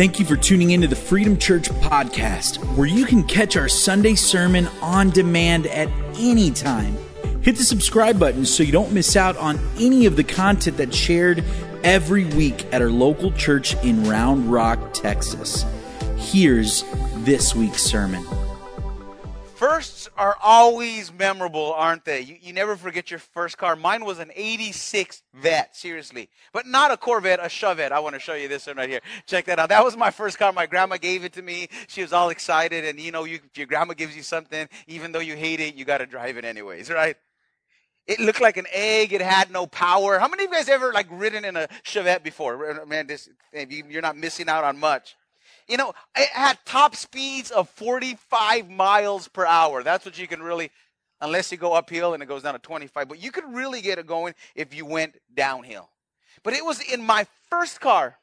Thank you for tuning into the Freedom Church podcast, where you can catch our Sunday sermon on demand at any time. Hit the subscribe button so you don't miss out on any of the content that's shared every week at our local church in Round Rock, Texas. Here's this week's sermon. Firsts are always memorable, aren't they? You, you never forget your first car. Mine was an 86 Vette, seriously. But not a Corvette, a Chevette. I want to show you this one right here. Check that out. That was my first car. My grandma gave it to me. She was all excited. And you know, you, your grandma gives you something, even though you hate it, you got to drive it anyways, right? It looked like an egg. It had no power. How many of you guys ever like ridden in a Chevette before? Man, this, you're not missing out on much. You know, it had top speeds of 45 miles per hour. That's what you can really, unless you go uphill and it goes down to 25, but you could really get it going if you went downhill. But it was in my first car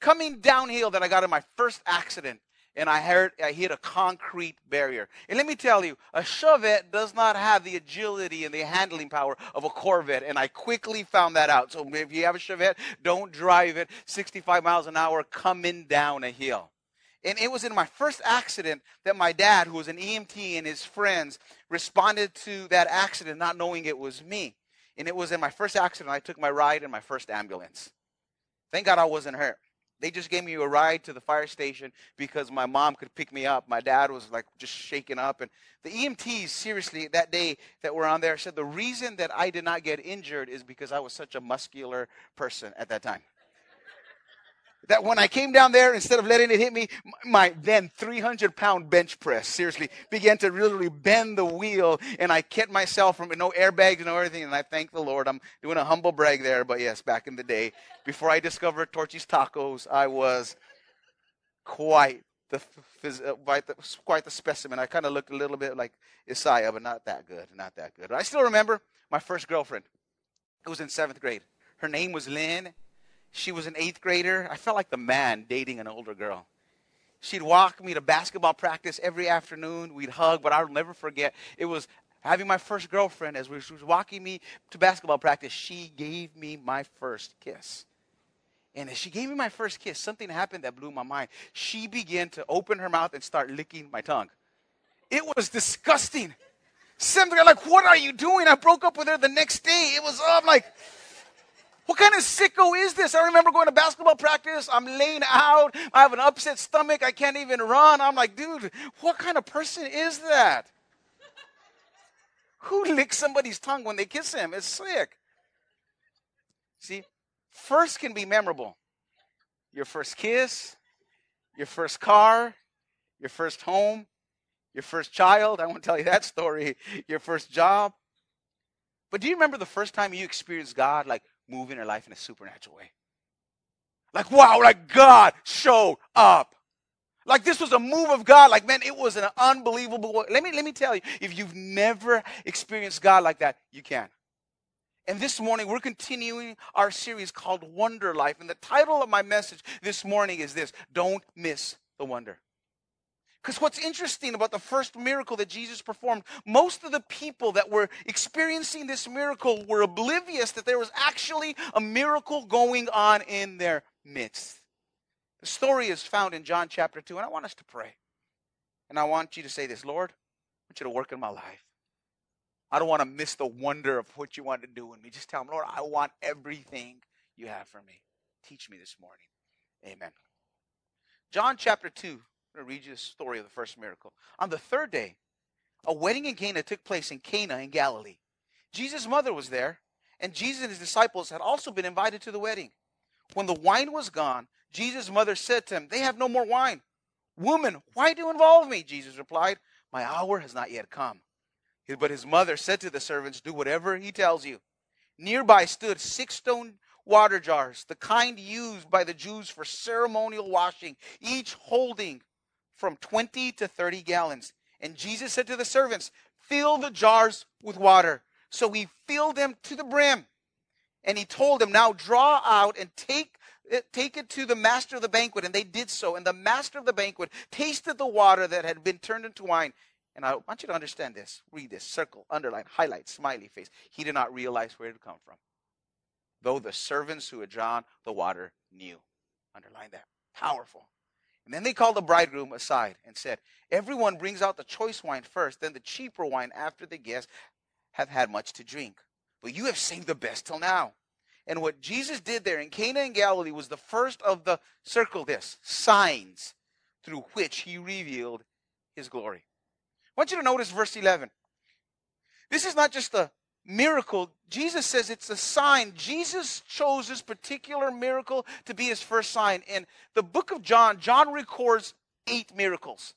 coming downhill that I got in my first accident and I heard I hit a concrete barrier. And let me tell you, a Chevette does not have the agility and the handling power of a Corvette, and I quickly found that out. So if you have a Chevette, don't drive it 65 miles an hour coming down a hill. And it was in my first accident that my dad, who was an EMT, and his friends responded to that accident not knowing it was me. And it was in my first accident I took my ride in my first ambulance. Thank God I wasn't hurt. They just gave me a ride to the fire station because my mom could pick me up. My dad was like just shaken up. And the EMTs, seriously, that day that were on there said the reason that I did not get injured is because I was such a muscular person at that time that when I came down there, instead of letting it hit me, my then 300 pound bench press, seriously, began to really bend the wheel. And I kept myself from no airbags, no everything. And I thank the Lord. I'm doing a humble brag there. But yes, back in the day, before I discovered Torchy's Tacos, I was quite the, uh, quite the, quite the specimen. I kind of looked a little bit like Isaiah, but not that good. Not that good. I still remember my first girlfriend. It was in seventh grade. Her name was Lynn she was an eighth grader. I felt like the man dating an older girl. She'd walk me to basketball practice every afternoon. We'd hug, but I'll never forget. It was having my first girlfriend as she was walking me to basketball practice. She gave me my first kiss. And as she gave me my first kiss, something happened that blew my mind. She began to open her mouth and start licking my tongue. It was disgusting. Something like, what are you doing? I broke up with her the next day. It was, oh, I'm like, what kind of sicko is this? I remember going to basketball practice. I'm laying out. I have an upset stomach. I can't even run. I'm like, dude, what kind of person is that? Who licks somebody's tongue when they kiss him? It's sick. See, first can be memorable. Your first kiss, your first car, your first home, your first child. I won't tell you that story. Your first job. But do you remember the first time you experienced God like move in her life in a supernatural way. Like, wow, like God showed up. Like this was a move of God. Like, man, it was an unbelievable. Let me let me tell you, if you've never experienced God like that, you can. And this morning we're continuing our series called Wonder Life. And the title of my message this morning is this: Don't miss the wonder. Because what's interesting about the first miracle that Jesus performed, most of the people that were experiencing this miracle were oblivious that there was actually a miracle going on in their midst. The story is found in John chapter 2, and I want us to pray. And I want you to say this Lord, I want you to work in my life. I don't want to miss the wonder of what you want to do in me. Just tell him, Lord, I want everything you have for me. Teach me this morning. Amen. John chapter 2, I'm going to read you the story of the first miracle. On the third day, a wedding in Cana took place in Cana in Galilee. Jesus' mother was there, and Jesus and his disciples had also been invited to the wedding. When the wine was gone, Jesus' mother said to him, They have no more wine. Woman, why do you involve me? Jesus replied, My hour has not yet come. But his mother said to the servants, Do whatever he tells you. Nearby stood six stone water jars, the kind used by the Jews for ceremonial washing, each holding from 20 to 30 gallons. And Jesus said to the servants, Fill the jars with water. So he filled them to the brim. And he told them, Now draw out and take it, take it to the master of the banquet. And they did so. And the master of the banquet tasted the water that had been turned into wine. And I want you to understand this. Read this. Circle, underline, highlight, smiley face. He did not realize where it had come from. Though the servants who had drawn the water knew. Underline that. Powerful. And then they called the bridegroom aside and said, Everyone brings out the choice wine first, then the cheaper wine after the guests have had much to drink. But you have saved the best till now. And what Jesus did there in Cana in Galilee was the first of the, circle this, signs through which he revealed his glory. I want you to notice verse 11. This is not just a miracle. Jesus says it's a sign. Jesus chose this particular miracle to be his first sign. In the book of John, John records eight miracles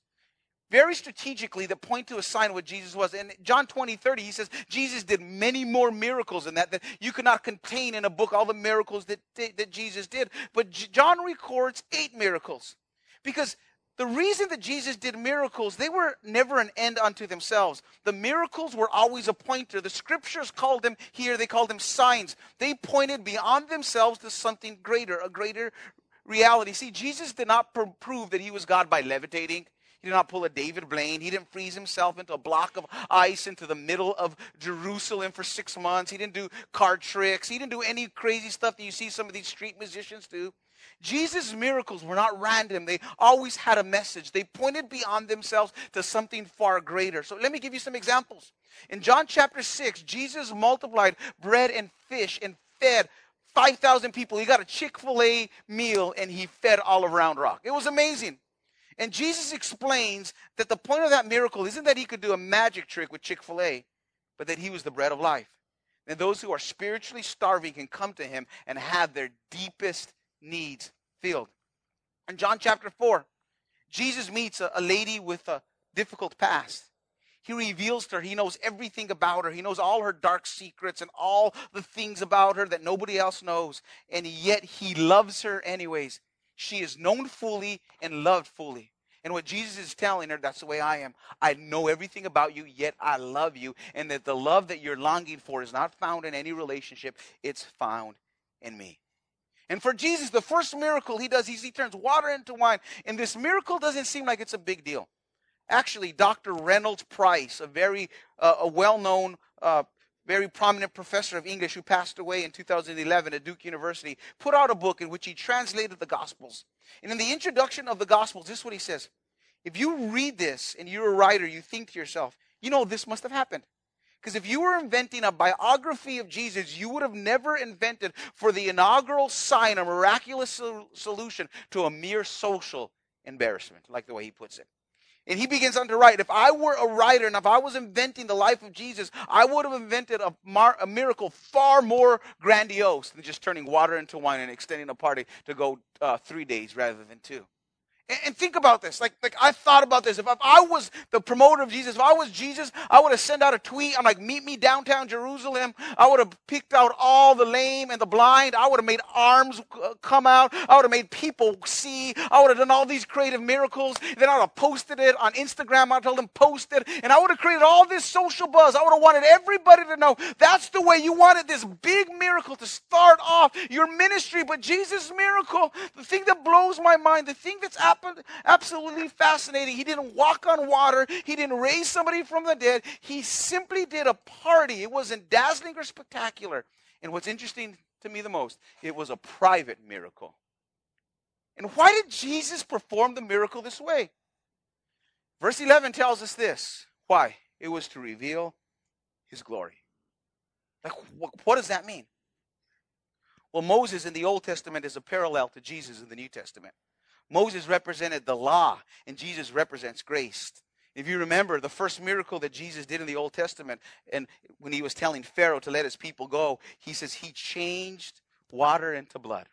very strategically that point to a sign what Jesus was. In John 20, 30, he says Jesus did many more miracles than that, that you could not contain in a book all the miracles that, that Jesus did. But John records eight miracles because the reason that Jesus did miracles, they were never an end unto themselves. The miracles were always a pointer. The scriptures called them here, they called them signs. They pointed beyond themselves to something greater, a greater reality. See, Jesus did not pr- prove that he was God by levitating. He did not pull a David Blaine. He didn't freeze himself into a block of ice into the middle of Jerusalem for six months. He didn't do card tricks. He didn't do any crazy stuff that you see some of these street musicians do. Jesus' miracles were not random. They always had a message. They pointed beyond themselves to something far greater. So let me give you some examples. In John chapter 6, Jesus multiplied bread and fish and fed 5,000 people. He got a Chick fil A meal and he fed all of Round Rock. It was amazing. And Jesus explains that the point of that miracle isn't that he could do a magic trick with Chick fil A, but that he was the bread of life. And those who are spiritually starving can come to him and have their deepest needs filled. In John chapter 4, Jesus meets a, a lady with a difficult past. He reveals to her, he knows everything about her. He knows all her dark secrets and all the things about her that nobody else knows. And yet he loves her anyways. She is known fully and loved fully. And what Jesus is telling her, that's the way I am. I know everything about you, yet I love you. And that the love that you're longing for is not found in any relationship, it's found in me. And for Jesus, the first miracle he does is he turns water into wine. And this miracle doesn't seem like it's a big deal. Actually, Dr. Reynolds Price, a very uh, a well-known uh, very prominent professor of English who passed away in 2011 at Duke University, put out a book in which he translated the Gospels. And in the introduction of the Gospels, this is what he says. If you read this and you're a writer, you think to yourself, you know, this must have happened. Because if you were inventing a biography of Jesus, you would have never invented for the inaugural sign a miraculous solution to a mere social embarrassment, like the way he puts it. And he begins on to write. If I were a writer and if I was inventing the life of Jesus, I would have invented a, mar- a miracle far more grandiose than just turning water into wine and extending a party to go uh, three days rather than two. And, think about this. Like, like I thought about this. If, if I was the promoter of Jesus, if I was Jesus, I would have sent out a tweet. I'm like, meet me downtown Jerusalem. I would have picked out all the lame and the blind. I would have made arms uh, come out. I would have made people see. I would have done all these creative miracles. Then I would have posted it on Instagram. I would told them post it. And I would have created all this social buzz. I would have wanted everybody to know that's the way you wanted this big miracle to start off your ministry. But Jesus' miracle, the thing that blows my mind, the thing that's absolutely fascinating. He didn't walk on water, he didn't raise somebody from the dead. He simply did a party. It wasn't dazzling or spectacular. And what's interesting to me the most, it was a private miracle. And why did Jesus perform the miracle this way? Verse 11 tells us this. Why? It was to reveal his glory. Like, what does that mean? Well, Moses in the Old Testament is a parallel to Jesus in the New Testament. Moses represented the law, and Jesus represents grace. If you remember the first miracle that Jesus did in the Old Testament, and when he was telling Pharaoh to let his people go, he says he changed water into blood.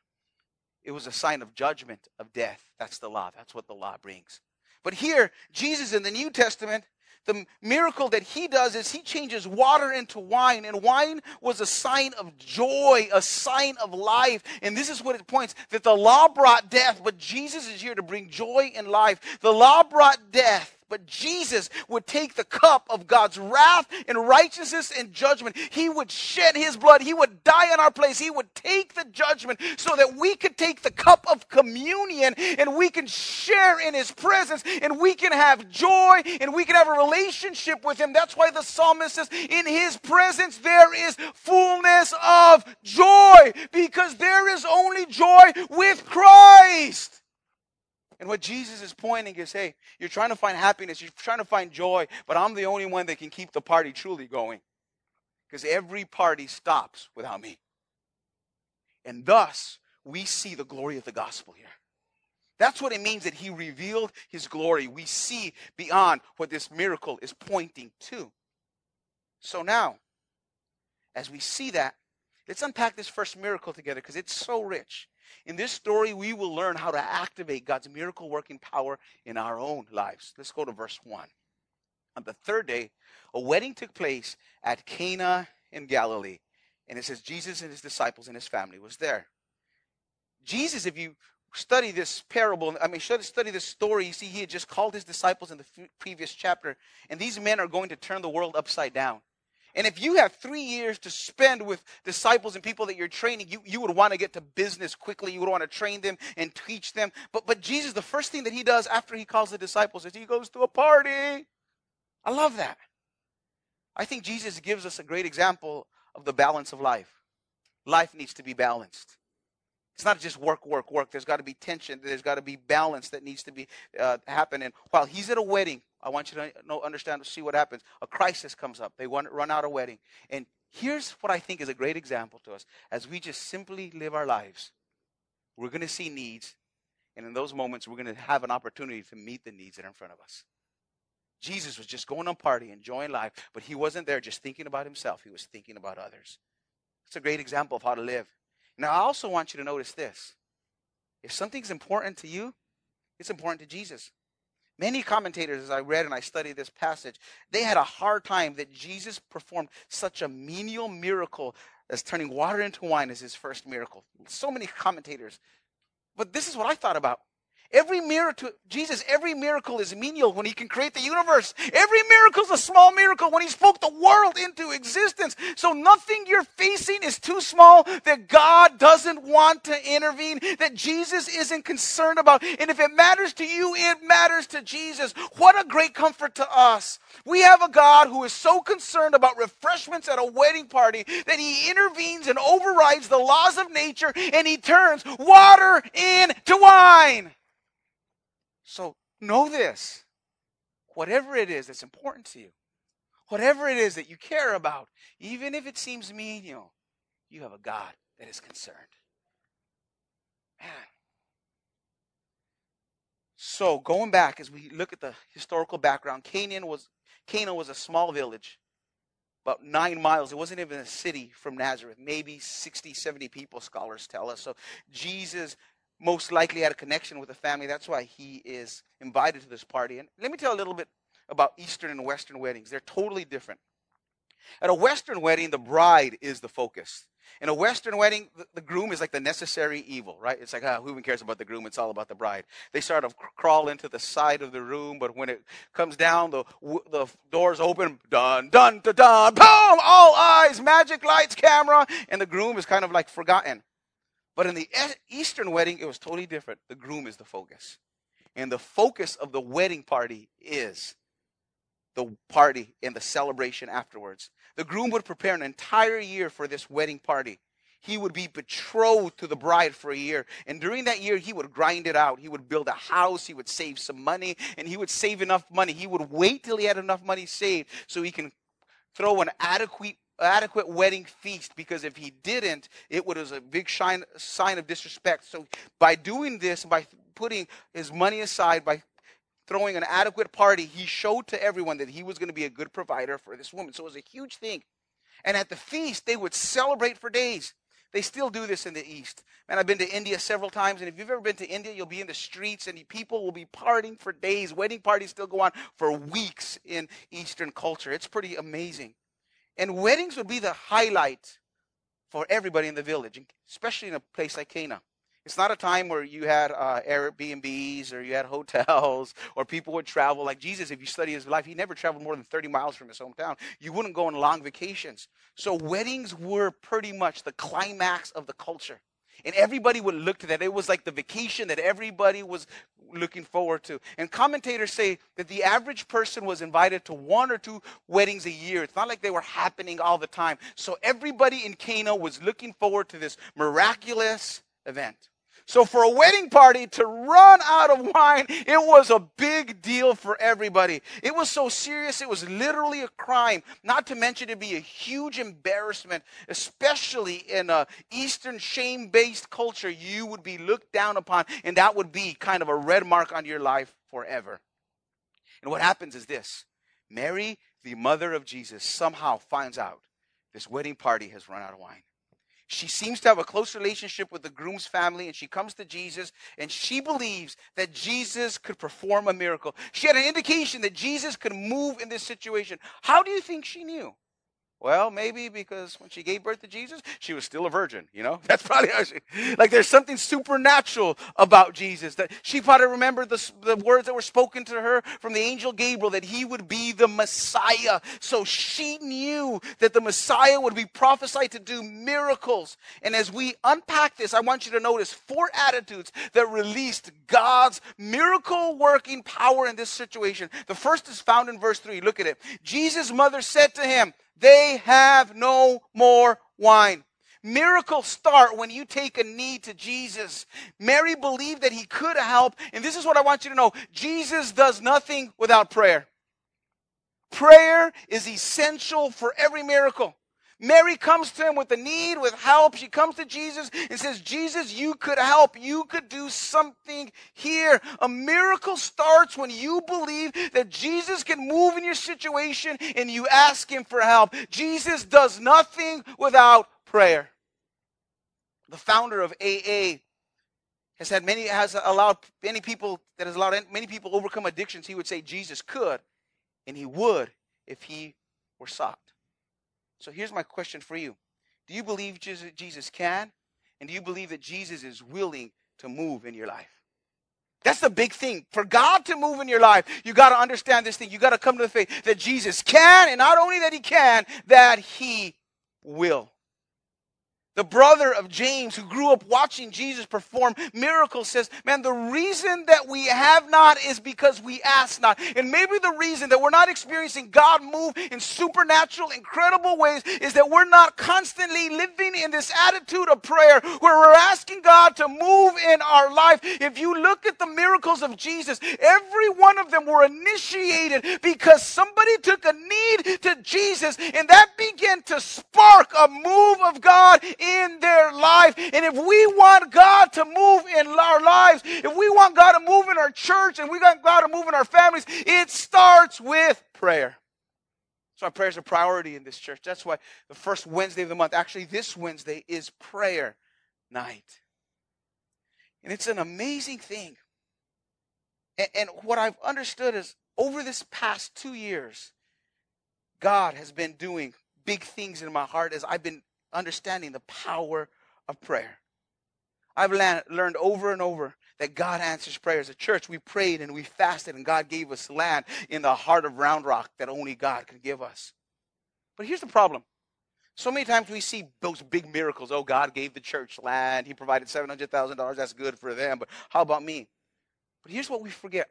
It was a sign of judgment, of death. That's the law. That's what the law brings. But here, Jesus in the New Testament, the miracle that he does is he changes water into wine, and wine was a sign of joy, a sign of life. And this is what it points that the law brought death, but Jesus is here to bring joy and life. The law brought death, but Jesus would take the cup of God's wrath and righteousness and judgment. He would shed his blood. He would die in our place. He would take the judgment so that we could take the cup of communion and we can share in his presence and we can have joy and we can have a relationship with him. That's why the psalmist says, In his presence there is fullness of joy because there is only joy with Christ. And what Jesus is pointing is hey, you're trying to find happiness, you're trying to find joy, but I'm the only one that can keep the party truly going. Because every party stops without me. And thus, we see the glory of the gospel here. That's what it means that he revealed his glory. We see beyond what this miracle is pointing to. So now, as we see that, let's unpack this first miracle together because it's so rich. In this story, we will learn how to activate God's miracle working power in our own lives. Let's go to verse 1. On the third day, a wedding took place at Cana in Galilee. And it says Jesus and his disciples and his family was there. Jesus, if you study this parable, I mean, study this story, you see, he had just called his disciples in the previous chapter, and these men are going to turn the world upside down. And if you have three years to spend with disciples and people that you're training, you, you would want to get to business quickly. You would want to train them and teach them. But, but Jesus, the first thing that he does after he calls the disciples is he goes to a party. I love that. I think Jesus gives us a great example of the balance of life. Life needs to be balanced. It's not just work, work, work. There's got to be tension. There's got to be balance that needs to be uh, while he's at a wedding, I want you to know, understand, see what happens. A crisis comes up. They want, run out of wedding. And here's what I think is a great example to us. As we just simply live our lives, we're going to see needs. And in those moments, we're going to have an opportunity to meet the needs that are in front of us. Jesus was just going on party, enjoying life, but he wasn't there just thinking about himself. He was thinking about others. It's a great example of how to live. Now, I also want you to notice this. If something's important to you, it's important to Jesus. Many commentators, as I read and I studied this passage, they had a hard time that Jesus performed such a menial miracle as turning water into wine as his first miracle. So many commentators. But this is what I thought about. Every miracle, Jesus, every miracle is menial when he can create the universe. Every miracle is a small miracle when he spoke the world into existence. So nothing you're facing is too small that God doesn't want to intervene, that Jesus isn't concerned about. And if it matters to you, it matters to Jesus. What a great comfort to us. We have a God who is so concerned about refreshments at a wedding party that he intervenes and overrides the laws of nature and he turns water into wine. So know this. Whatever it is that's important to you, whatever it is that you care about, even if it seems menial, you have a God that is concerned. Man. So going back as we look at the historical background, Canaan was Cana was a small village, about nine miles. It wasn't even a city from Nazareth, maybe 60, 70 people, scholars tell us. So Jesus most likely had a connection with the family. That's why he is invited to this party. And let me tell a little bit about Eastern and Western weddings. They're totally different. At a Western wedding, the bride is the focus. In a Western wedding, the, groom is like the necessary evil, right? It's like, ah, who even cares about the groom? It's all about the bride. They sort of crawl into the side of the room, but when it comes down, the, the doors open, dun, dun, dun, dun, boom, all eyes, magic lights, camera, and the groom is kind of like forgotten. But in the Eastern wedding, it was totally different. The groom is the focus. And the focus of the wedding party is the party and the celebration afterwards. The groom would prepare an entire year for this wedding party. He would be betrothed to the bride for a year. And during that year, he would grind it out. He would build a house. He would save some money. And he would save enough money. He would wait till he had enough money saved so he can throw an adequate adequate wedding feast because if he didn't, it was a big shine, sign of disrespect. So by doing this, by putting his money aside, by throwing an adequate party, he showed to everyone that he was going to be a good provider for this woman. So it was a huge thing. And at the feast, they would celebrate for days. They still do this in the East. Man, I've been to India several times, and if you've ever been to India, you'll be in the streets, and people will be partying for days. Wedding parties still go on for weeks in Eastern culture. It's pretty amazing. And weddings would be the highlight for everybody in the village, especially in a place like Cana. It's not a time where you had uh, Airbnbs or you had hotels or people would travel. Like Jesus, if you study his life, he never traveled more than 30 miles from his hometown. You wouldn't go on long vacations. So weddings were pretty much the climax of the culture. And everybody would look to that. It was like the vacation that everybody was looking forward to. And commentators say that the average person was invited to one or two weddings a year. It's not like they were happening all the time. So everybody in Cana was looking forward to this miraculous event. So for a wedding party to run out of wine, it was a big deal for everybody. It was so serious, it was literally a crime. Not to mention it'd be a huge embarrassment, especially in a Eastern shame-based culture. You would be looked down upon, and that would be kind of a red mark on your life forever. And what happens is this Mary, the mother of Jesus, somehow finds out this wedding party has run out of wine. She seems to have a close relationship with the groom's family, and she comes to Jesus, and she believes that Jesus could perform a miracle. She had an indication that Jesus could move in this situation. How do you think she knew? Well, maybe because when she gave birth to Jesus, she was still a virgin, you know? That's probably how she, like there's something supernatural about Jesus that she probably remembered the, the words that were spoken to her from the angel Gabriel that he would be the Messiah. So she knew that the Messiah would be prophesied to do miracles. And as we unpack this, I want you to notice four attitudes that released God's miracle working power in this situation. The first is found in verse 3. Look at it. Jesus' mother said to him, they have no more wine. Miracles start when you take a knee to Jesus. Mary believed that he could help. And this is what I want you to know Jesus does nothing without prayer. Prayer is essential for every miracle. Mary comes to him with a need, with help. She comes to Jesus and says, Jesus, you could help. You could do something here. A miracle starts when you believe that Jesus can move in your situation and you ask him for help. Jesus does nothing without prayer. The founder of AA has had many has allowed many people that has allowed many people overcome addictions. He would say Jesus could, and he would if he were sought. So here's my question for you Do you believe Jesus can? And do you believe that Jesus is willing to move in your life? That's the big thing. For God to move in your life, you got to understand this thing. You got to come to the faith that Jesus can, and not only that He can, that He will the brother of James, who grew up watching Jesus perform miracles, says, Man, the reason that we have not is because we ask not. And maybe the reason that we're not experiencing God move in supernatural, incredible ways is that we're not constantly living in this attitude of prayer where we're asking God to move in our life. If you look at the miracles of Jesus, every one of them were initiated because somebody took a need to Jesus and that began to spark a move of God in their life. And if we want God to move in our lives, if we want God to move in our church and we want God to move in our families, it starts with prayer. So our prayers are priority in this church. That's why the first Wednesday of the month, actually this Wednesday, is prayer night. And it's an amazing thing. And, and what I've understood is over this past two years, God has been doing big things in my heart as I've been understanding the power of prayer. I've learned over and over that God answers prayers. At church, we prayed and we fasted, and God gave us land in the heart of Round Rock that only God can give us. But here's the problem. So many times we see those big miracles. Oh, God gave the church land. He provided $700,000. That's good for them. But how about me? But here's what we forget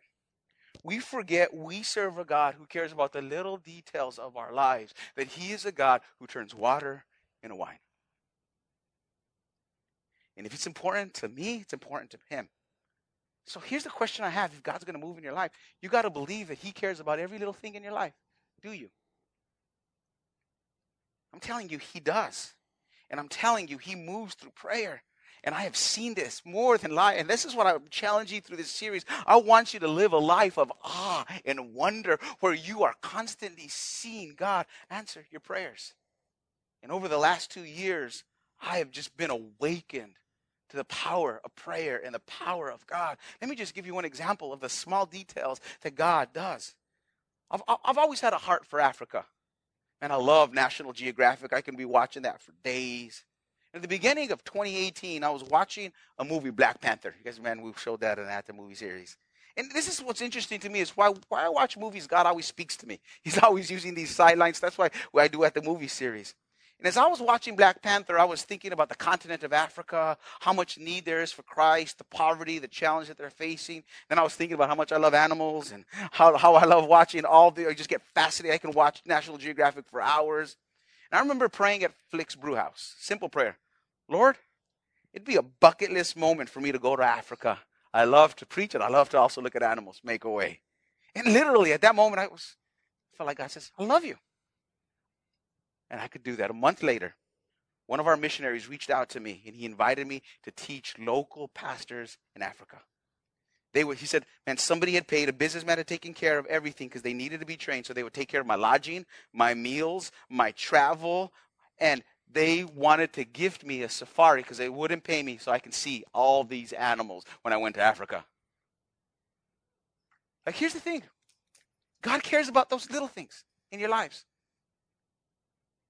we forget we serve a God who cares about the little details of our lives, that He is a God who turns water in a wine. And if it's important to me, it's important to him. So here's the question I have if God's going to move in your life, you got to believe that he cares about every little thing in your life. Do you? I'm telling you, he does. And I'm telling you, he moves through prayer. And I have seen this more than life. And this is what I challenge you through this series. I want you to live a life of awe and wonder where you are constantly seeing God answer your prayers. And over the last two years, I have just been awakened to the power of prayer and the power of God. Let me just give you one example of the small details that God does. I've, I've always had a heart for Africa. And I love National Geographic. I can be watching that for days. At the beginning of 2018, I was watching a movie, Black Panther. You guys, man, we showed that in the movie series. And this is what's interesting to me is why, why I watch movies, God always speaks to me. He's always using these sidelines. That's why I do at the movie series. And as I was watching Black Panther, I was thinking about the continent of Africa, how much need there is for Christ, the poverty, the challenge that they're facing. Then I was thinking about how much I love animals and how, how I love watching all the, I just get fascinated. I can watch National Geographic for hours. And I remember praying at Flix Brewhouse, Simple prayer. Lord, It'd be a bucket list moment for me to go to Africa. I love to preach and I love to also look at animals, make a way. And literally at that moment, I was felt like God says, I love you. And I could do that. A month later, one of our missionaries reached out to me and he invited me to teach local pastors in Africa. They would, he said, man, somebody had paid, a businessman had taken care of everything because they needed to be trained. So they would take care of my lodging, my meals, my travel, and they wanted to gift me a safari because they wouldn't pay me so I can see all these animals when I went to Africa. Like, here's the thing God cares about those little things in your lives.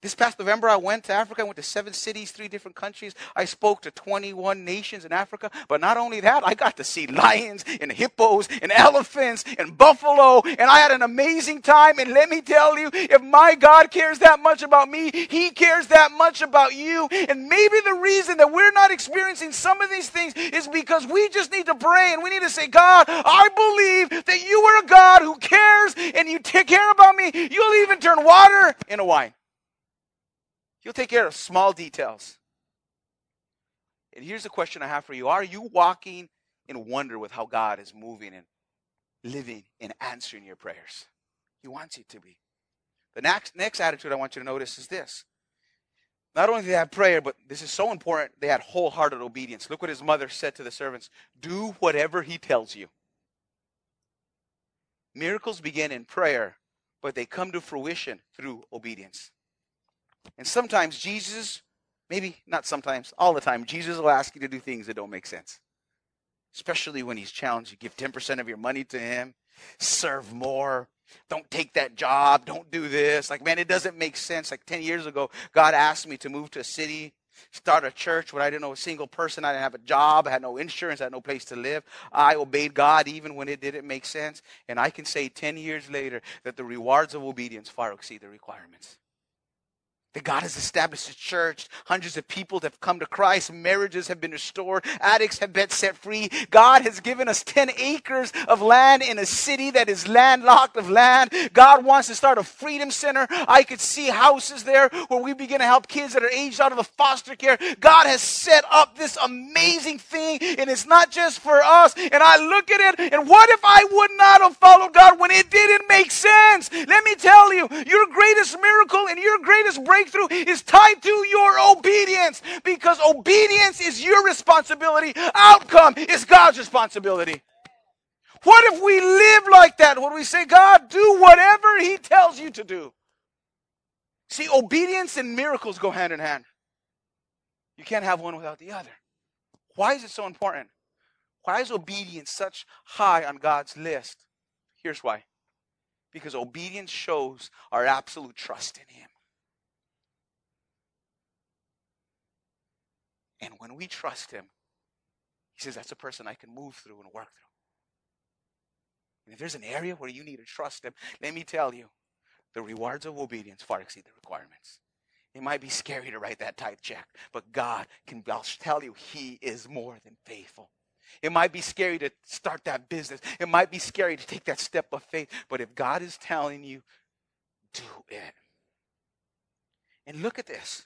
This past November, I went to Africa. I went to seven cities, three different countries. I spoke to 21 nations in Africa. But not only that, I got to see lions and hippos and elephants and buffalo. And I had an amazing time. And let me tell you, if my God cares that much about me, He cares that much about you. And maybe the reason that we're not experiencing some of these things is because we just need to pray and we need to say, God, I believe that you are a God who cares and you take care about me. You'll even turn water into wine. He'll take care of small details. And here's the question I have for you Are you walking in wonder with how God is moving and living and answering your prayers? He wants you to be. The next, next attitude I want you to notice is this. Not only did they have prayer, but this is so important, they had wholehearted obedience. Look what his mother said to the servants do whatever he tells you. Miracles begin in prayer, but they come to fruition through obedience. And sometimes Jesus, maybe not sometimes, all the time, Jesus will ask you to do things that don't make sense. Especially when he's challenged you. Give 10% of your money to him, serve more. Don't take that job. Don't do this. Like, man, it doesn't make sense. Like 10 years ago, God asked me to move to a city, start a church when I didn't know a single person. I didn't have a job. I had no insurance. I had no place to live. I obeyed God even when it didn't make sense. And I can say 10 years later that the rewards of obedience far exceed the requirements. That God has established a church. Hundreds of people have come to Christ. Marriages have been restored. Addicts have been set free. God has given us 10 acres of land in a city that is landlocked of land. God wants to start a freedom center. I could see houses there where we begin to help kids that are aged out of the foster care. God has set up this amazing thing, and it's not just for us. And I look at it, and what if I would not have followed God when it didn't make sense? Let me tell you, your greatest miracle and your greatest breakthrough breakthrough is tied to your obedience because obedience is your responsibility, outcome is God's responsibility. What if we live like that? When we say, God, do whatever He tells you to do? See, obedience and miracles go hand in hand. You can't have one without the other. Why is it so important? Why is obedience such high on God's list? Here's why. Because obedience shows our absolute trust in Him. And when we trust Him, He says, that's a person I can move through and work through. And if there's an area where you need to trust Him, let me tell you, the rewards of obedience far exceed the requirements. It might be scary to write that tithe check, but God can, I'll tell you, He is more than faithful. It might be scary to start that business. It might be scary to take that step of faith. But if God is telling you, do it. And look at this.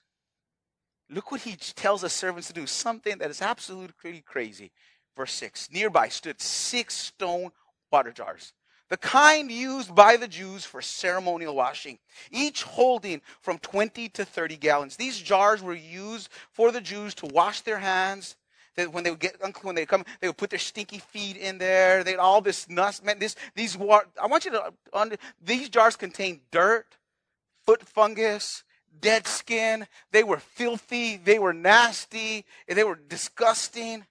Look what he tells the servants to do something that is absolutely crazy. Verse 6 Nearby stood six stone water jars, the kind used by the Jews for ceremonial washing, each holding from 20 to 30 gallons. These jars were used for the Jews to wash their hands. That when they would get when they come, they would put their stinky feet in there. They'd all this nuts. Man, this these water. I want you to under these jars contain dirt, foot fungus, dead skin. They were filthy. They were nasty. And they were disgusting.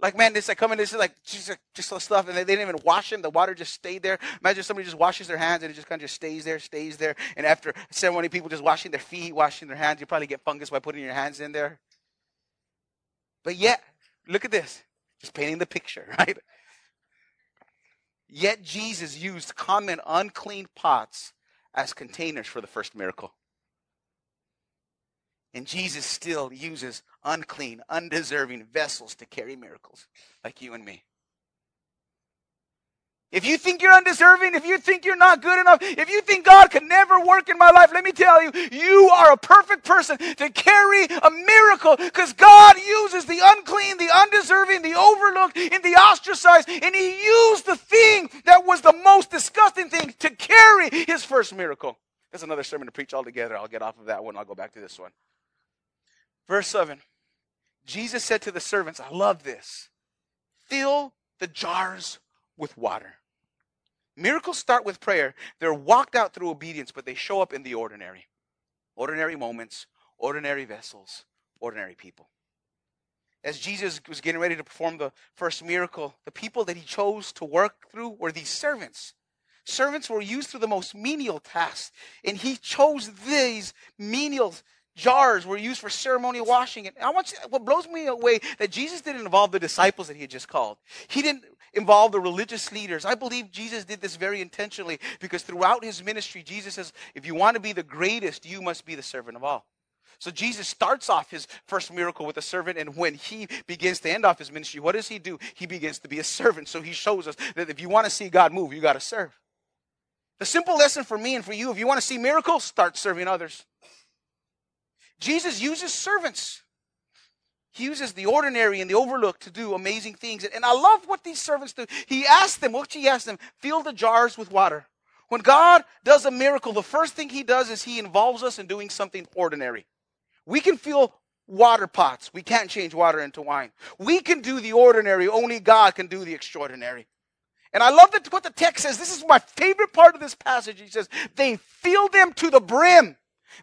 Like, man, this, I come in, this is like just, just stuff, and they, they, didn't even wash them. The water just stayed there. Imagine somebody just washes their hands and it just kind of just stays there, stays there. And after so many people just washing their feet, washing their hands, you probably get fungus by putting your hands in there. But yet, look at this. Just painting the picture, right? Yet Jesus used common unclean pots as containers for the first miracle. And Jesus still uses unclean, undeserving vessels to carry miracles like you and me. If you think you're undeserving, if you think you're not good enough, if you think God can never work in my life, let me tell you, you are a perfect person to carry a miracle because God uses the unclean, the undeserving, the overlooked, and the ostracized, and He used the thing that was the most disgusting thing to carry His first miracle. That's another sermon to preach altogether. I'll get off of that one. I'll go back to this one. Verse 7 Jesus said to the servants, I love this, fill the jars with water. Miracles start with prayer. They're walked out through obedience, but they show up in the ordinary. Ordinary moments, ordinary vessels, ordinary people. As Jesus was getting ready to perform the first miracle, the people that he chose to work through were these servants. Servants were used for the most menial tasks, and he chose these menial jars were used for ceremonial washing. And I want you, what blows me away that Jesus didn't involve the disciples that he had just called. He didn't involve the religious leaders. I believe Jesus did this very intentionally because throughout his ministry, Jesus says, if you want to be the greatest, you must be the servant of all. So Jesus starts off his first miracle with a servant, and when he begins to end off his ministry, what does he do? He begins to be a servant. So he shows us that if you want to see God move, you got to serve. The simple lesson for me and for you, if you want to see miracles, start serving others. Jesus uses servants. He uses the ordinary and the overlooked to do amazing things. And I love what these servants do. He asked them, what he asked them? Fill the jars with water. When God does a miracle, the first thing he does is he involves us in doing something ordinary. We can fill water pots. We can't change water into wine. We can do the ordinary. Only God can do the extraordinary. And I love that what the text says. This is my favorite part of this passage. He says, they fill them to the brim.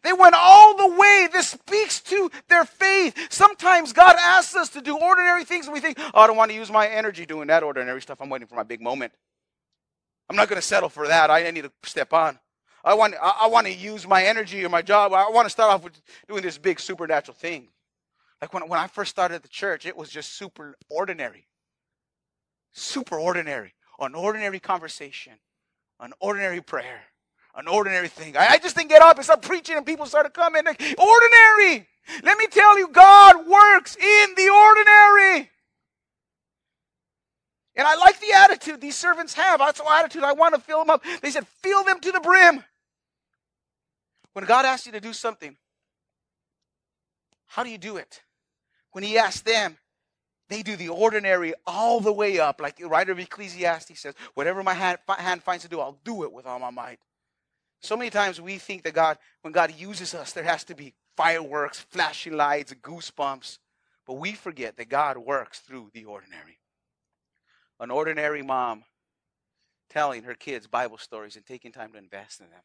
They went all the way. This speaks to their faith. Sometimes God asks us to do ordinary things and we think, oh, I don't want to use my energy doing that ordinary stuff. I'm waiting for my big moment. I'm not going to settle for that. I need to step on. I want, I, I want to use my energy or my job. I want to start off with doing this big supernatural thing. Like when, when I first started the church, it was just super ordinary. Super ordinary. An ordinary conversation, an ordinary prayer an ordinary thing. I, I just didn't get up and start preaching, and people started coming. Like, ordinary. Let me tell you, God works in the ordinary. And I like the attitude these servants have. That's the attitude I want to fill them up. They said, fill them to the brim. When God asks you to do something, how do you do it? When He asks them, they do the ordinary all the way up. Like the writer of Ecclesiastes says, whatever my hand, hand finds to do, I'll do it with all my might. So many times we think that God, when God uses us, there has to be fireworks, flashing lights, goosebumps. But we forget that God works through the ordinary. An ordinary mom telling her kids Bible stories and taking time to invest in them.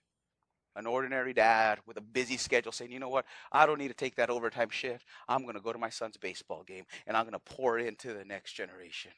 An ordinary dad with a busy schedule saying, you know what, I don't need to take that overtime shift. I'm going to go to my son's baseball game and I'm going to pour into the next generation.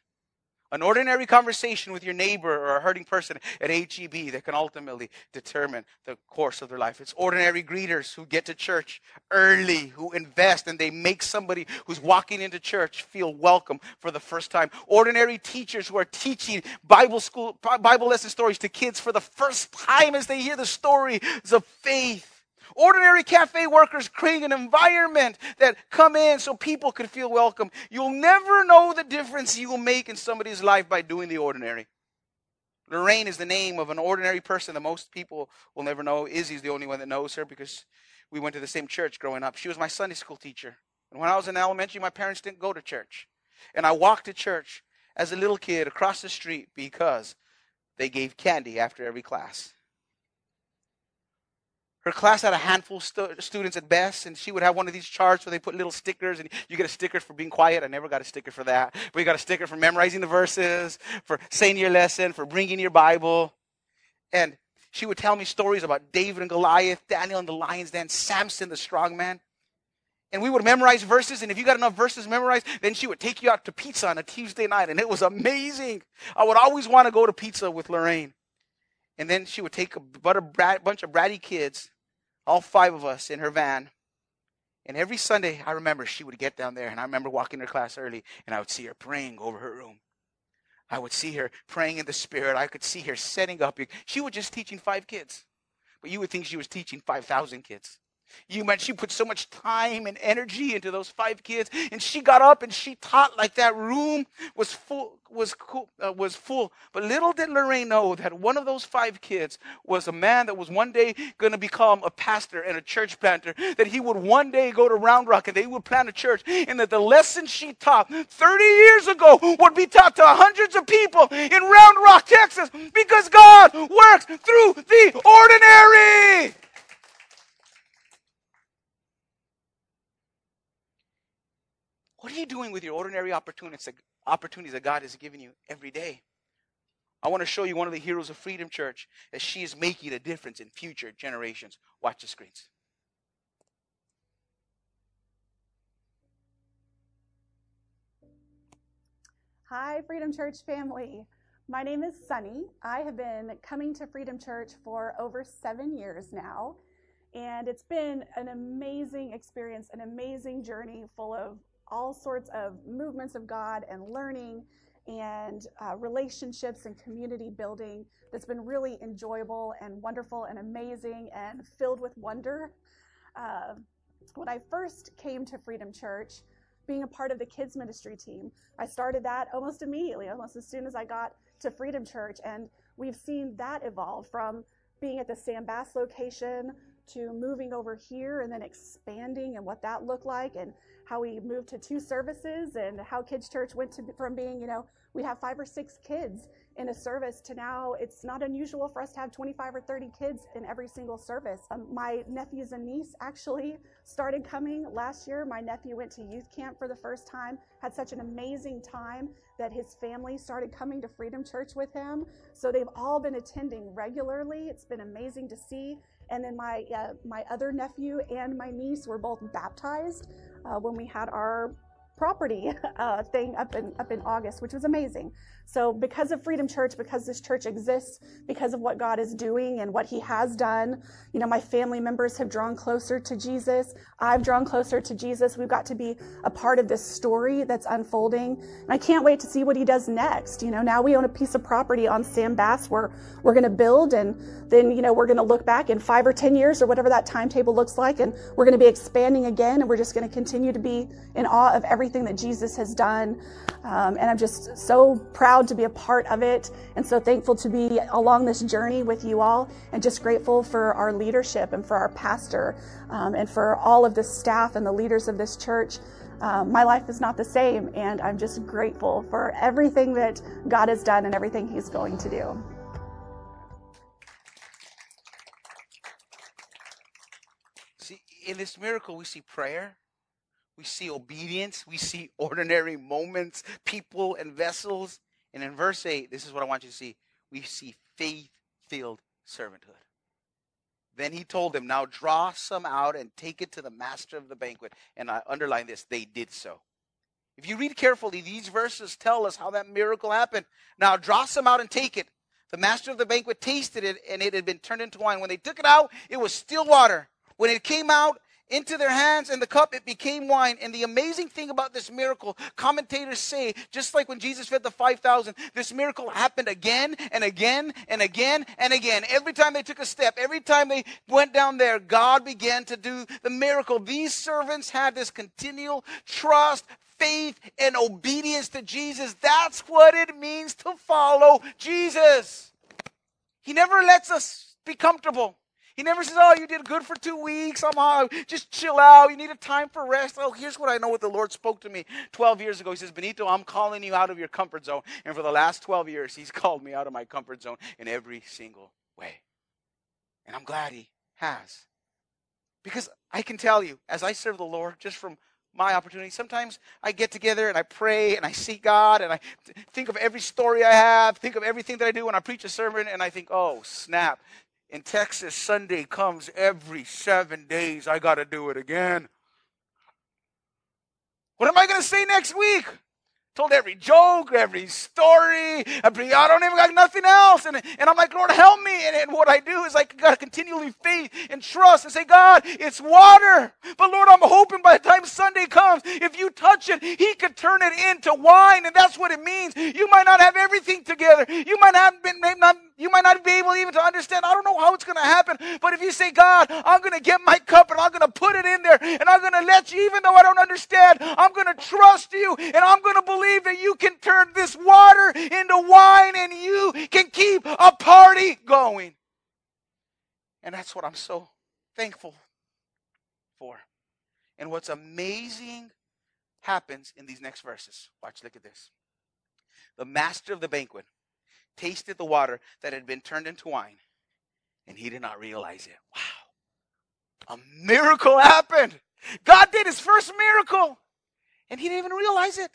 An ordinary conversation with your neighbor or a hurting person at HEB that can ultimately determine the course of their life. It's ordinary greeters who get to church early, who invest, and they make somebody who's walking into church feel welcome for the first time. Ordinary teachers who are teaching Bible school, Bible lesson stories to kids for the first time as they hear the stories of faith Ordinary cafe workers creating an environment that come in so people can feel welcome. You'll never know the difference you will make in somebody's life by doing the ordinary. Lorraine is the name of an ordinary person that most people will never know. Izzy's the only one that knows her because we went to the same church growing up. She was my Sunday school teacher. And when I was in elementary, my parents didn't go to church. And I walked to church as a little kid across the street because they gave candy after every class. Her class had a handful of stu- students at best, and she would have one of these charts where they put little stickers, and you get a sticker for being quiet. I never got a sticker for that. But you got a sticker for memorizing the verses, for saying your lesson, for bringing your Bible. And she would tell me stories about David and Goliath, Daniel and the lion's den, Samson the strong man. And we would memorize verses, and if you got enough verses memorized, then she would take you out to pizza on a Tuesday night, and it was amazing. I would always want to go to pizza with Lorraine. And then she would take a bunch of bratty kids all five of us in her van. And every Sunday, I remember she would get down there, and I remember walking to class early, and I would see her praying over her room. I would see her praying in the Spirit. I could see her setting up. She was just teaching five kids, but you would think she was teaching 5,000 kids. You man, she put so much time and energy into those five kids, and she got up and she taught like that room was full was cool, uh, was full. But little did Lorraine know that one of those five kids was a man that was one day going to become a pastor and a church planter. That he would one day go to Round Rock and they would plant a church, and that the lesson she taught 30 years ago would be taught to hundreds of people in Round Rock, Texas, because God works through the ordinary. What are you doing with your ordinary opportunities opportunities that God has given you every day? I want to show you one of the heroes of Freedom Church as she is making a difference in future generations. Watch the screens. Hi, Freedom Church family. My name is Sunny. I have been coming to Freedom Church for over seven years now, and it's been an amazing experience, an amazing journey full of all sorts of movements of God and learning and uh, relationships and community building that's been really enjoyable and wonderful and amazing and filled with wonder. Uh, when I first came to Freedom Church, being a part of the kids ministry team, I started that almost immediately, almost as soon as I got to Freedom Church. And we've seen that evolve from being at the Sam Bass location to moving over here and then expanding and what that looked like and how we moved to two services and how Kids Church went to from being, you know, we have five or six kids in a service to now it's not unusual for us to have 25 or 30 kids in every single service. Um, my nephews and niece actually started coming last year. My nephew went to youth camp for the first time, had such an amazing time that his family started coming to Freedom Church with him. So they've all been attending regularly. It's been amazing to see. And then my uh, my other nephew and my niece were both baptized uh, when we had our property uh, thing up in up in August, which was amazing. So because of Freedom Church, because this church exists, because of what God is doing and what He has done, you know, my family members have drawn closer to Jesus. I've drawn closer to Jesus. We've got to be a part of this story that's unfolding, and I can't wait to see what He does next. You know, now we own a piece of property on Sam Bass where we're going to build, and then you know we're going to look back in five or ten years or whatever that timetable looks like, and we're going to be expanding again, and we're just going to continue to be in awe of everything that Jesus has done. Um, and I'm just so proud to be a part of it and so thankful to be along this journey with you all and just grateful for our leadership and for our pastor um, and for all of the staff and the leaders of this church. Um, my life is not the same, and I'm just grateful for everything that God has done and everything He's going to do. See, in this miracle, we see prayer, we see obedience, we see ordinary moments, people, and vessels. And in verse 8, this is what I want you to see we see faith filled servanthood. Then he told them, Now draw some out and take it to the master of the banquet. And I underline this, they did so. If you read carefully, these verses tell us how that miracle happened. Now draw some out and take it. The master of the banquet tasted it, and it had been turned into wine. When they took it out, it was still water. When it came out, into their hands and the cup it became wine. And the amazing thing about this miracle commentators say just like when jesus fed the 5000 this miracle happened again and again and again and again. Every time they took a step every time they went down there god began to do the miracle. These servants had this continual trust faith and obedience to jesus. That's what it means to follow jesus. He never lets us be comfortable he never says, Oh, you did good for two weeks. I'm uh, just chill out. You need a time for rest. Oh, here's what I know what the Lord spoke to me 12 years ago. He says, Benito, I'm calling you out of your comfort zone. And for the last 12 years, He's called me out of my comfort zone in every single way. And I'm glad He has. Because I can tell you, as I serve the Lord, just from my opportunity. Sometimes I get together and I pray and I see God and I think of every story I have, think of everything that I do when I preach a sermon, and I think, oh, snap. In Texas, Sunday comes every seven days. I got to do it again. What am I going to say next week? Told every joke, every story. I don't even got nothing else. And, and I'm like, Lord, help me. And, and what I do is I got to continually faith and trust and say, God, it's water. But Lord, I'm hoping by the time Sunday comes, if you touch it, He could turn it into wine, and that's what it means. You might not have everything together. You might have been not, you might not be able even to understand. I don't know how it's going to happen, but if you say, God, I'm going to get my cup and I'm going to put it in there, and I'm going to let you, even though I don't understand, I'm going to trust you, and I'm going to believe that you can turn this water into wine, and you can keep a party going. And that's what I'm so thankful for. And what's amazing happens in these next verses. Watch, look at this. The master of the banquet tasted the water that had been turned into wine, and he did not realize it. Wow. A miracle happened. God did his first miracle, and he didn't even realize it.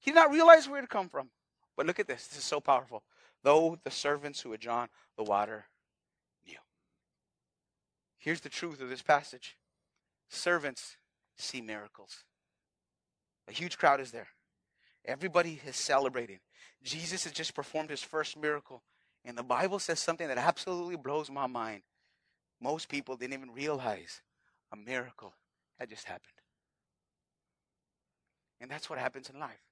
He did not realize where it had come from. But look at this. This is so powerful. Though the servants who had drawn the water knew. Here's the truth of this passage servants see miracles. A huge crowd is there. Everybody is celebrating. Jesus has just performed his first miracle. And the Bible says something that absolutely blows my mind. Most people didn't even realize a miracle had just happened. And that's what happens in life.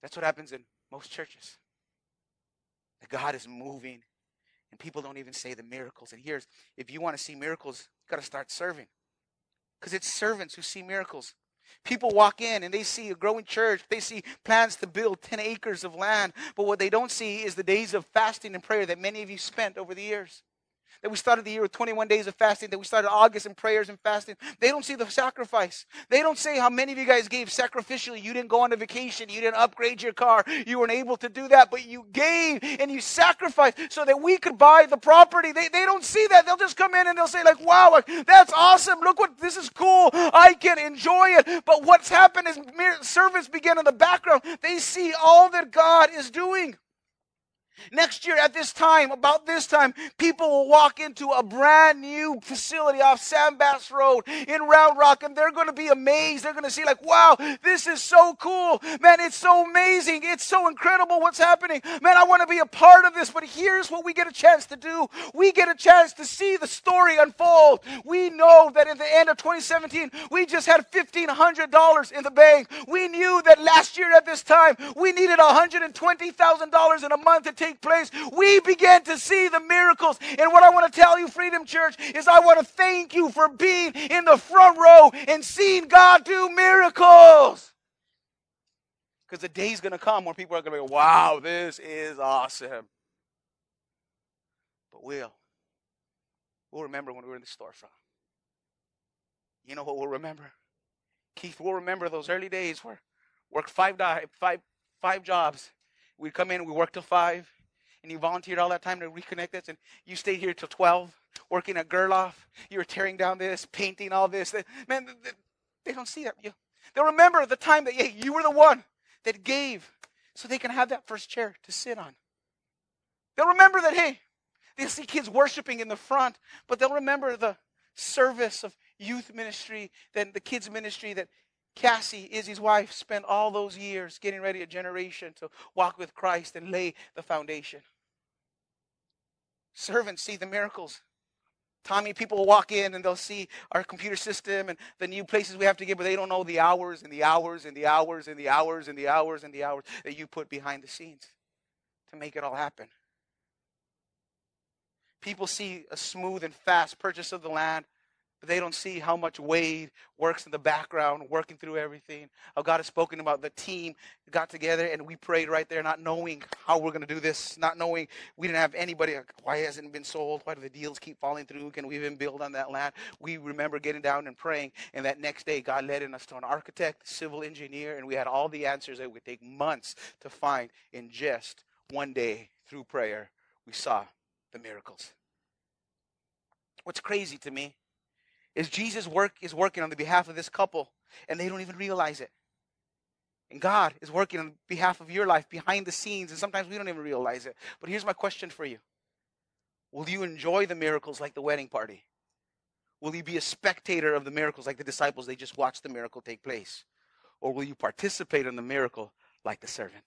That's what happens in most churches. That God is moving and people don't even say the miracles. And here's if you want to see miracles, you got to start serving. Because it's servants who see miracles. People walk in and they see a growing church. They see plans to build 10 acres of land. But what they don't see is the days of fasting and prayer that many of you spent over the years that we started the year with 21 days of fasting, that we started August in prayers and fasting. They don't see the sacrifice. They don't say how many of you guys gave sacrificially. You didn't go on a vacation. You didn't upgrade your car. You weren't able to do that, but you gave and you sacrificed so that we could buy the property. They, they don't see that. They'll just come in and they'll say like, wow, that's awesome. Look what, this is cool. I can enjoy it. But what's happened is servants begin in the background. They see all that God is doing. Next year at this time, about this time, people will walk into a brand new facility off Sam Bass Road in Round Rock and they're going to be amazed. They're going to see like, wow, this is so cool. Man, it's so amazing. It's so incredible what's happening. Man, I want to be a part of this. But here's what we get a chance to do. We get a chance to see the story unfold. We know that in the end of 2017, we just had $1,500 in the bank. We knew that last year at this time, we needed $120,000 in a month to take take place, we began to see the miracles. And what I want to tell you, Freedom Church, is I want to thank you for being in the front row and seeing God do miracles. Because the day's going to come where people are going to be, wow, this is awesome. But we'll. We'll remember when we were in the storefront. You know what we'll remember? Keith, we'll remember those early days where worked five, five, five jobs. We'd come in, we worked till five and you volunteered all that time to reconnect us, and you stayed here till 12, working at Gerloff. You were tearing down this, painting all this. Man, they don't see that. They'll remember the time that hey, you were the one that gave so they can have that first chair to sit on. They'll remember that, hey, they'll see kids worshiping in the front, but they'll remember the service of youth ministry, then the kids ministry that Cassie, Izzy's wife, spent all those years getting ready a generation to walk with Christ and lay the foundation. Servants see the miracles. Tommy, people will walk in and they'll see our computer system and the new places we have to get, but they don't know the hours and the hours and the hours and the hours and the hours and the hours that you put behind the scenes to make it all happen. People see a smooth and fast purchase of the land but they don't see how much Wade works in the background, working through everything. How God has spoken about the team got together and we prayed right there, not knowing how we're going to do this, not knowing we didn't have anybody. Why hasn't it been sold? Why do the deals keep falling through? Can we even build on that land? We remember getting down and praying, and that next day, God led in us to an architect, civil engineer, and we had all the answers that would take months to find in just one day through prayer. We saw the miracles. What's crazy to me is Jesus work is working on the behalf of this couple and they don't even realize it. And God is working on behalf of your life behind the scenes and sometimes we don't even realize it. But here's my question for you. Will you enjoy the miracles like the wedding party? Will you be a spectator of the miracles like the disciples they just watched the miracle take place? Or will you participate in the miracle like the servant?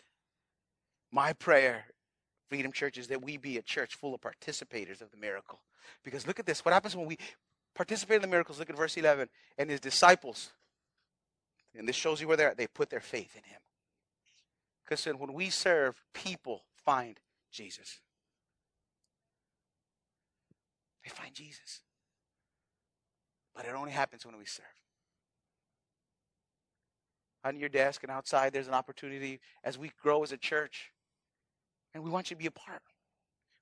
My prayer Freedom Church is that we be a church full of participators of the miracle. Because look at this. What happens when we participate in the miracles. Look at verse 11. And his disciples And this shows you where they're at. They put their faith in him. Because when we serve, people find Jesus. They find Jesus. But it only happens when we serve. On your desk and outside, there's an opportunity as we grow as a church. And we want you to be a part.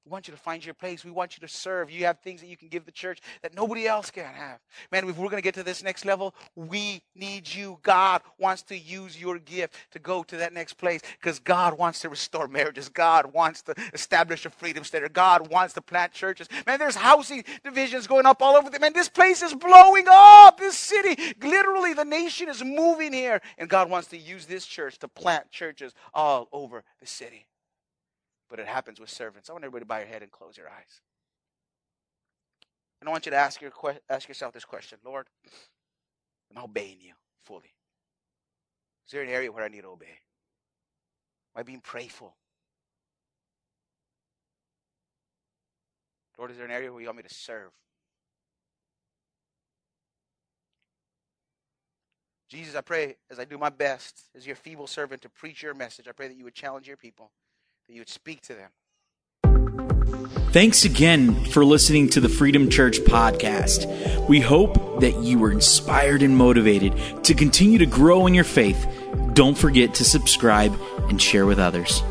We want you to find your place. We want you to serve. You have things that you can give the church that nobody else can have. Man, if we're going to get to this next level, we need you. God wants to use your gift to go to that next place because God wants to restore marriages. God wants to establish a freedom center. God wants to plant churches. Man, there's housing divisions going up all over the man. This place is blowing up. This city, literally, the nation is moving here. And God wants to use this church to plant churches all over the city but it happens with servants. I want everybody to bow your head and close your eyes. And I want you to ask, your, ask yourself this question Lord, I'm I obeying you fully? Is there an area where I need to obey? Am I being prayerful? Lord, is there an area where you want me to serve? Jesus, I pray as I do my best as your feeble servant to preach your message, I pray that you would challenge your people that you would speak to them. Thanks again for listening to the Freedom Church podcast. We hope that you were inspired and motivated to continue to grow in your faith. Don't forget to subscribe and share with others.